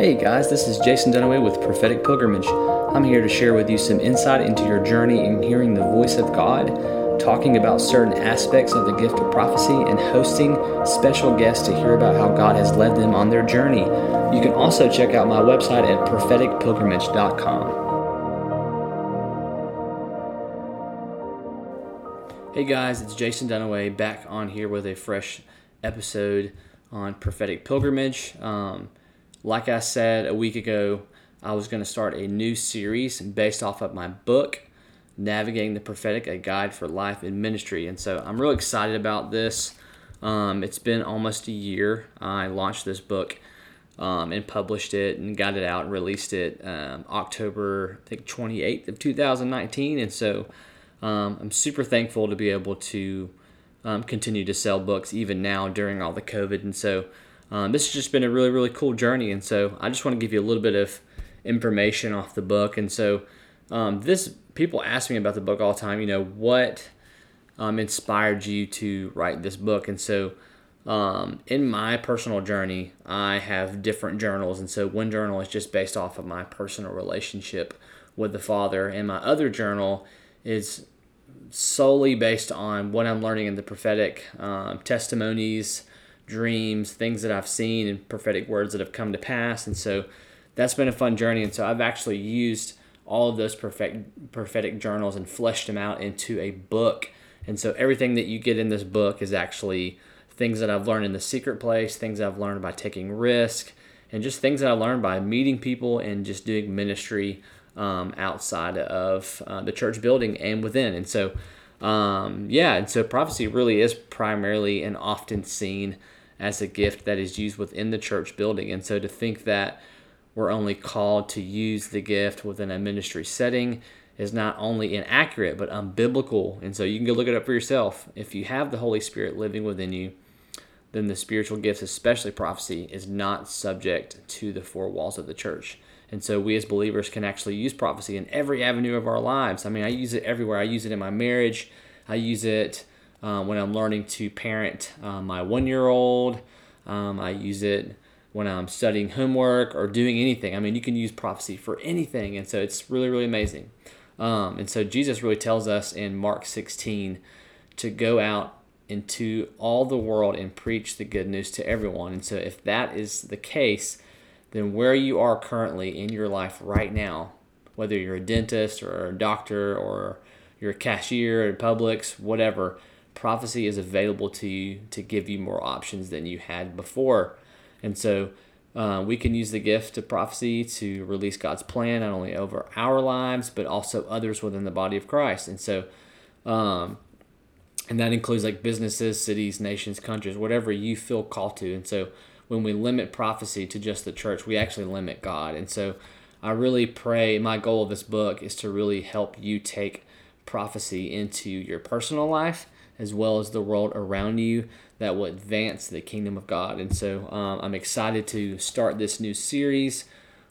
Hey guys, this is Jason Dunaway with Prophetic Pilgrimage. I'm here to share with you some insight into your journey in hearing the voice of God, talking about certain aspects of the gift of prophecy, and hosting special guests to hear about how God has led them on their journey. You can also check out my website at propheticpilgrimage.com. Hey guys, it's Jason Dunaway back on here with a fresh episode on prophetic pilgrimage. Um, like I said a week ago, I was going to start a new series based off of my book, Navigating the Prophetic A Guide for Life and Ministry. And so I'm really excited about this. Um, it's been almost a year. I launched this book um, and published it and got it out and released it um, October, I think, 28th of 2019. And so um, I'm super thankful to be able to um, continue to sell books even now during all the COVID. And so um, this has just been a really, really cool journey. And so I just want to give you a little bit of information off the book. And so um, this people ask me about the book all the time. You know what um, inspired you to write this book? And so um, in my personal journey, I have different journals. And so one journal is just based off of my personal relationship with the Father, and my other journal is solely based on what I'm learning in the prophetic um, testimonies dreams, things that I've seen, and prophetic words that have come to pass. And so that's been a fun journey. And so I've actually used all of those prophetic, prophetic journals and fleshed them out into a book. And so everything that you get in this book is actually things that I've learned in the secret place, things I've learned by taking risk, and just things that I learned by meeting people and just doing ministry um, outside of uh, the church building and within. And so, um, yeah, and so prophecy really is primarily and often seen as a gift that is used within the church building. And so to think that we're only called to use the gift within a ministry setting is not only inaccurate but unbiblical. And so you can go look it up for yourself. If you have the Holy Spirit living within you, then the spiritual gifts, especially prophecy, is not subject to the four walls of the church. And so we as believers can actually use prophecy in every avenue of our lives. I mean, I use it everywhere. I use it in my marriage. I use it um, when I'm learning to parent uh, my one year old. Um, I use it when I'm studying homework or doing anything. I mean, you can use prophecy for anything. And so it's really, really amazing. Um, and so Jesus really tells us in Mark 16 to go out into all the world and preach the good news to everyone. And so if that is the case, then where you are currently in your life right now, whether you're a dentist or a doctor or you're a cashier at Publix, whatever, prophecy is available to you to give you more options than you had before. And so uh, we can use the gift of prophecy to release God's plan not only over our lives, but also others within the body of Christ. And so, um, and that includes like businesses, cities, nations, countries, whatever you feel called to. And so, when we limit prophecy to just the church, we actually limit God. And so, I really pray my goal of this book is to really help you take prophecy into your personal life as well as the world around you that will advance the kingdom of God. And so um, I'm excited to start this new series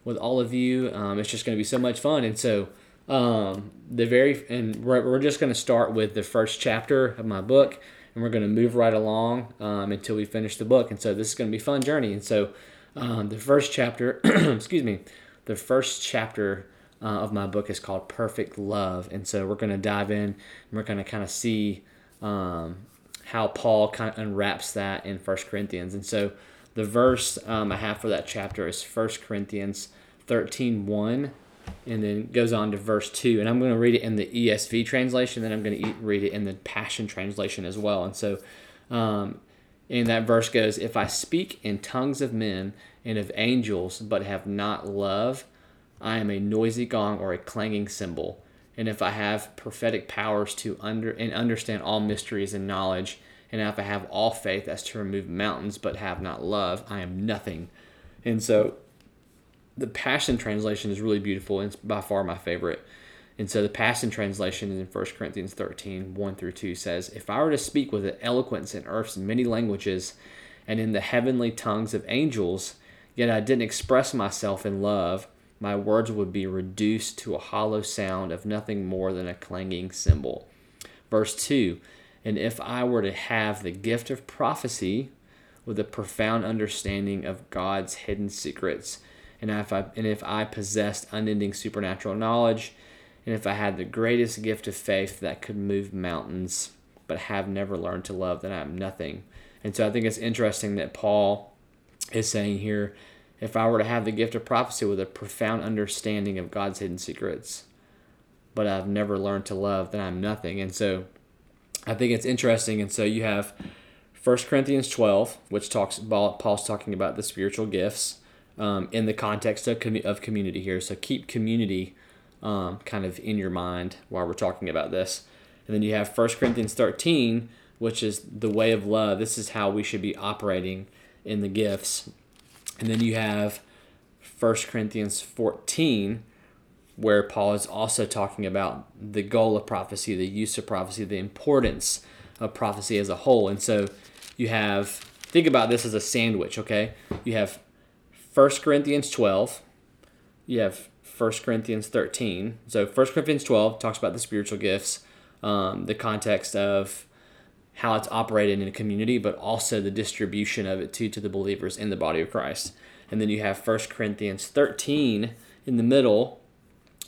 with all of you. Um, it's just going to be so much fun. And so um, the very and we're, we're just going to start with the first chapter of my book, and we're going to move right along um, until we finish the book. And so this is going to be a fun journey. And so um, the first chapter, excuse me, the first chapter. Uh, of my book is called Perfect Love. And so we're going to dive in and we're going to kind of see um, how Paul kind of unwraps that in First Corinthians. And so the verse um, I have for that chapter is First Corinthians 13 1 and then goes on to verse 2 and i'm going to read it in the esv translation then i'm going to read it in the passion translation as well. And so um, and that verse goes if i speak in tongues of men and of angels but have not love i am a noisy gong or a clanging cymbal and if I have prophetic powers to under and understand all mysteries and knowledge, and if I have all faith as to remove mountains but have not love, I am nothing. And so the Passion translation is really beautiful and it's by far my favorite. And so the Passion translation in 1 Corinthians 13, 1 through 2 says, If I were to speak with eloquence in earth's many languages and in the heavenly tongues of angels, yet I didn't express myself in love, my words would be reduced to a hollow sound of nothing more than a clanging cymbal. Verse 2 And if I were to have the gift of prophecy with a profound understanding of God's hidden secrets, and if I and if I possessed unending supernatural knowledge, and if I had the greatest gift of faith that could move mountains, but have never learned to love, then I am nothing. And so I think it's interesting that Paul is saying here, if I were to have the gift of prophecy with a profound understanding of God's hidden secrets, but I've never learned to love, then I'm nothing. And so I think it's interesting. And so you have 1 Corinthians 12, which talks about Paul's talking about the spiritual gifts um, in the context of, of community here. So keep community um, kind of in your mind while we're talking about this. And then you have 1 Corinthians 13, which is the way of love. This is how we should be operating in the gifts. And then you have 1 Corinthians 14, where Paul is also talking about the goal of prophecy, the use of prophecy, the importance of prophecy as a whole. And so you have, think about this as a sandwich, okay? You have 1 Corinthians 12, you have 1 Corinthians 13. So 1 Corinthians 12 talks about the spiritual gifts, um, the context of how it's operated in a community, but also the distribution of it to, to the believers in the body of Christ. And then you have 1 Corinthians 13 in the middle,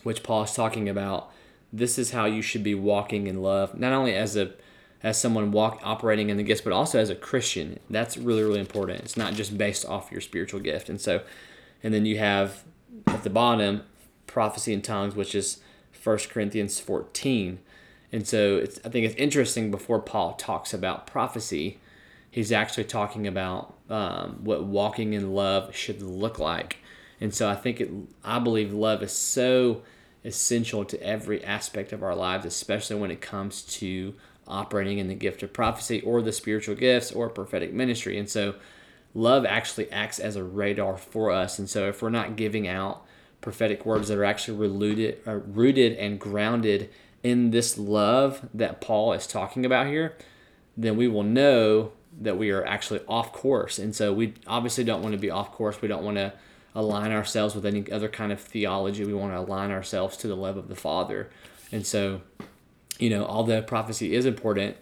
which Paul is talking about. This is how you should be walking in love, not only as a as someone walk operating in the gifts, but also as a Christian. That's really really important. It's not just based off your spiritual gift. And so, and then you have at the bottom prophecy in tongues, which is 1 Corinthians 14. And so I think it's interesting before Paul talks about prophecy, he's actually talking about um, what walking in love should look like. And so I think it, I believe love is so essential to every aspect of our lives, especially when it comes to operating in the gift of prophecy or the spiritual gifts or prophetic ministry. And so love actually acts as a radar for us. And so if we're not giving out prophetic words that are actually rooted, uh, rooted and grounded in this love that Paul is talking about here, then we will know that we are actually off course. And so we obviously don't want to be off course. We don't want to align ourselves with any other kind of theology. We want to align ourselves to the love of the Father. And so, you know, although prophecy is important,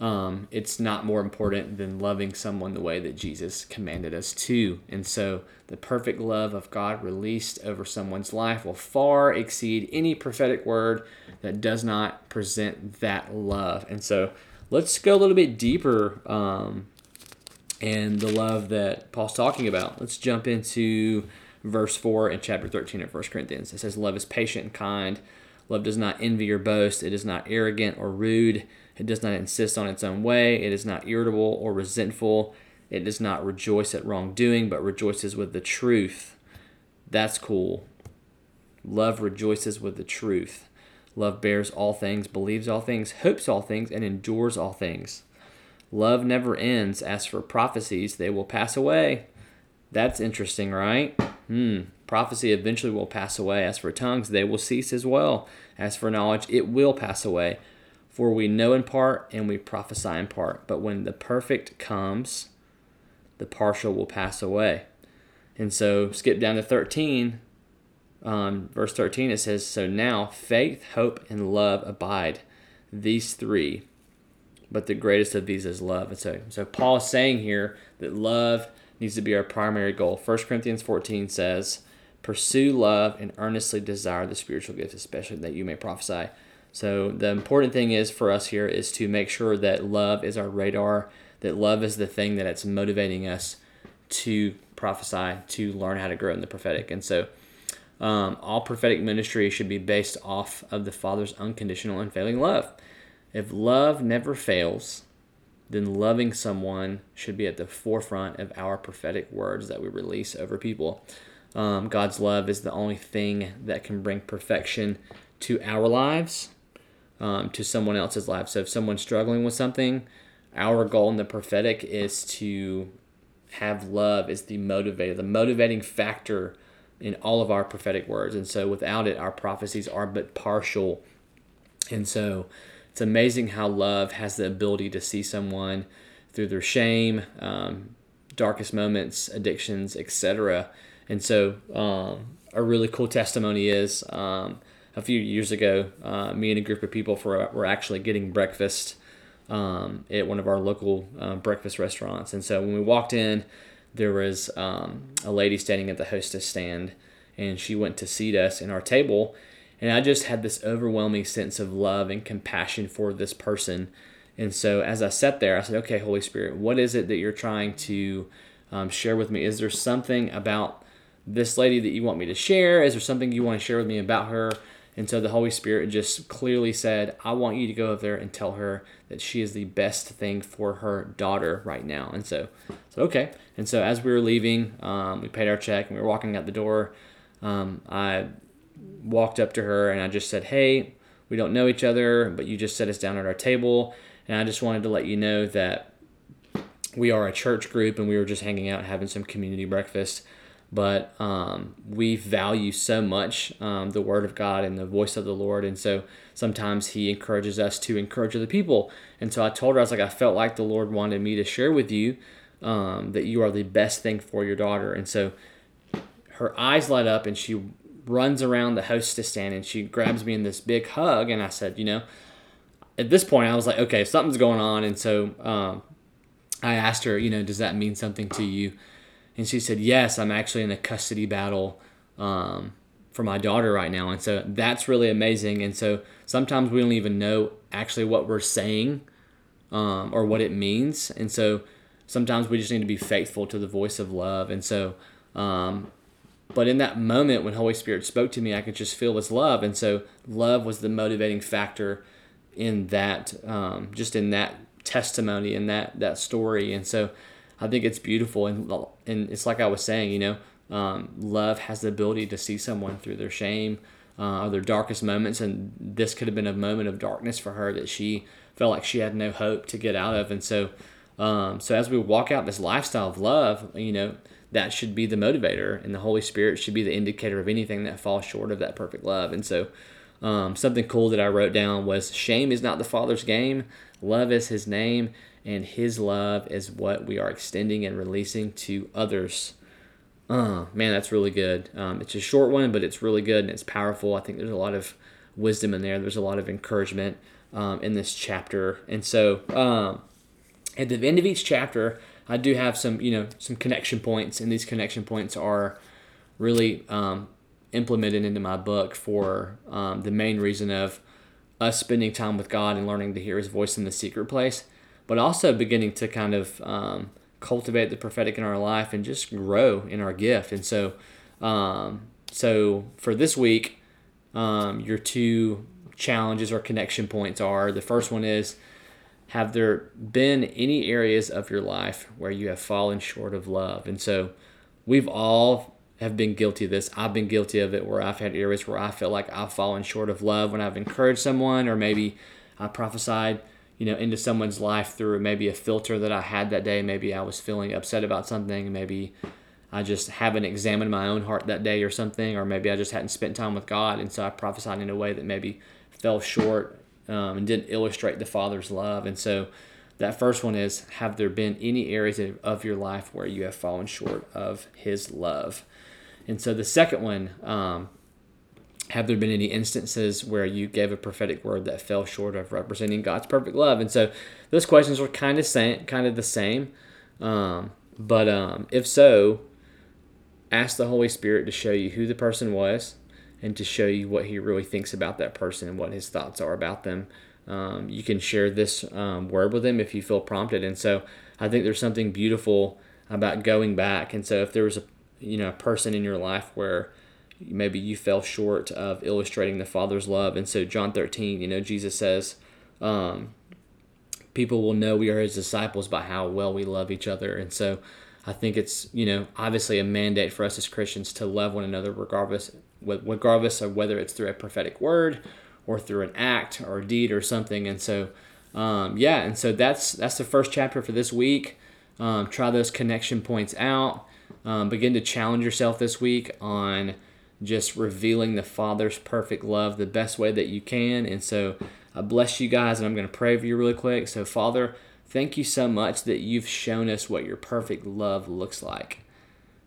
um, it's not more important than loving someone the way that Jesus commanded us to. And so, the perfect love of God released over someone's life will far exceed any prophetic word that does not present that love. And so, let's go a little bit deeper um, and the love that Paul's talking about. Let's jump into verse 4 in chapter 13 of 1 Corinthians. It says, Love is patient and kind. Love does not envy or boast. It is not arrogant or rude. It does not insist on its own way. It is not irritable or resentful. It does not rejoice at wrongdoing, but rejoices with the truth. That's cool. Love rejoices with the truth. Love bears all things, believes all things, hopes all things, and endures all things. Love never ends. As for prophecies, they will pass away. That's interesting, right? Hmm. Prophecy eventually will pass away. As for tongues, they will cease as well. As for knowledge, it will pass away. For we know in part and we prophesy in part. But when the perfect comes, the partial will pass away. And so, skip down to 13. Um, verse 13, it says, So now faith, hope, and love abide, these three but the greatest of these is love. And so, so Paul is saying here that love needs to be our primary goal. 1 Corinthians 14 says, Pursue love and earnestly desire the spiritual gifts, especially that you may prophesy. So the important thing is for us here is to make sure that love is our radar, that love is the thing that it's motivating us to prophesy, to learn how to grow in the prophetic. And so um, all prophetic ministry should be based off of the Father's unconditional and failing love. If love never fails, then loving someone should be at the forefront of our prophetic words that we release over people. Um, God's love is the only thing that can bring perfection to our lives, um, to someone else's life. So if someone's struggling with something, our goal in the prophetic is to have love is the motivator, the motivating factor in all of our prophetic words. And so without it, our prophecies are but partial. And so it's amazing how love has the ability to see someone through their shame, um, darkest moments, addictions, etc. And so, um, a really cool testimony is um, a few years ago, uh, me and a group of people for, were actually getting breakfast um, at one of our local uh, breakfast restaurants. And so, when we walked in, there was um, a lady standing at the hostess stand, and she went to seat us in our table. And I just had this overwhelming sense of love and compassion for this person. And so as I sat there, I said, okay, Holy Spirit, what is it that you're trying to um, share with me? Is there something about this lady that you want me to share? Is there something you want to share with me about her? And so the Holy Spirit just clearly said, I want you to go over there and tell her that she is the best thing for her daughter right now. And so, so okay. And so as we were leaving, um, we paid our check and we were walking out the door. Um, I walked up to her and I just said, Hey, we don't know each other, but you just set us down at our table. And I just wanted to let you know that we are a church group and we were just hanging out having some community breakfast but um, we value so much um, the word of god and the voice of the lord and so sometimes he encourages us to encourage other people. And so i told her i was like i felt like the lord wanted me to share with you um, that you are the best thing for your daughter. And so her eyes light up and she runs around the hostess stand and she grabs me in this big hug. And i said you know at this point i was like okay something's going on. And so um, i asked her you know does that mean something to you and she said, Yes, I'm actually in a custody battle um, for my daughter right now. And so that's really amazing. And so sometimes we don't even know actually what we're saying um, or what it means. And so sometimes we just need to be faithful to the voice of love. And so, um, but in that moment when Holy Spirit spoke to me, I could just feel this love. And so love was the motivating factor in that, um, just in that testimony and that, that story. And so, I think it's beautiful and and it's like I was saying, you know, um, love has the ability to see someone through their shame uh, or their darkest moments, and this could have been a moment of darkness for her that she felt like she had no hope to get out of, and so. Um, so as we walk out this lifestyle of love, you know, that should be the motivator, and the Holy Spirit should be the indicator of anything that falls short of that perfect love. And so, um, something cool that I wrote down was shame is not the Father's game, love is His name, and His love is what we are extending and releasing to others. Uh, man, that's really good. Um, it's a short one, but it's really good and it's powerful. I think there's a lot of wisdom in there. There's a lot of encouragement um, in this chapter, and so um, at the end of each chapter, I do have some, you know, some connection points, and these connection points are really um, implemented into my book for um, the main reason of us spending time with God and learning to hear His voice in the secret place but also beginning to kind of um, cultivate the prophetic in our life and just grow in our gift. And so, um, so for this week, um, your two challenges or connection points are the first one is have there been any areas of your life where you have fallen short of love? And so we've all have been guilty of this. I've been guilty of it where I've had areas where I feel like I've fallen short of love when I've encouraged someone or maybe I prophesied you know into someone's life through maybe a filter that I had that day. Maybe I was feeling upset about something. Maybe I just haven't examined my own heart that day or something, or maybe I just hadn't spent time with God, and so I prophesied in a way that maybe fell short um, and didn't illustrate the Father's love. And so that first one is: Have there been any areas of your life where you have fallen short of His love? And so the second one um, have there been any instances where you gave a prophetic word that fell short of representing God's perfect love? And so those questions were kind of same, kind of the same. Um, but um, if so, ask the Holy Spirit to show you who the person was and to show you what He really thinks about that person and what His thoughts are about them. Um, you can share this um, word with them if you feel prompted. And so I think there's something beautiful about going back. And so if there was a you know a person in your life where maybe you fell short of illustrating the Father's love. And so, John 13, you know, Jesus says, um, people will know we are his disciples by how well we love each other. And so, I think it's, you know, obviously a mandate for us as Christians to love one another regardless, regardless of whether it's through a prophetic word or through an act or deed or something. And so, um, yeah, and so that's that's the first chapter for this week. Um, try those connection points out. Um, begin to challenge yourself this week on just revealing the Father's perfect love the best way that you can. And so I bless you guys, and I'm going to pray for you really quick. So, Father, thank you so much that you've shown us what your perfect love looks like.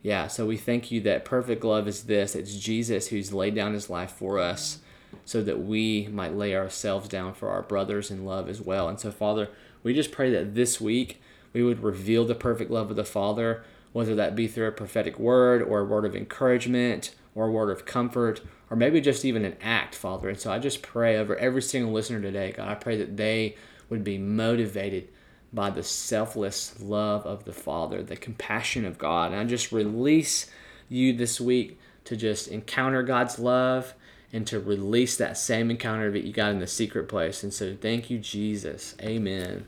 Yeah, so we thank you that perfect love is this it's Jesus who's laid down his life for us so that we might lay ourselves down for our brothers in love as well. And so, Father, we just pray that this week we would reveal the perfect love of the Father whether that be through a prophetic word or a word of encouragement or a word of comfort or maybe just even an act, Father. And so I just pray over every single listener today, God. I pray that they would be motivated by the selfless love of the Father, the compassion of God. And I just release you this week to just encounter God's love and to release that same encounter that you got in the secret place. And so thank you, Jesus. Amen.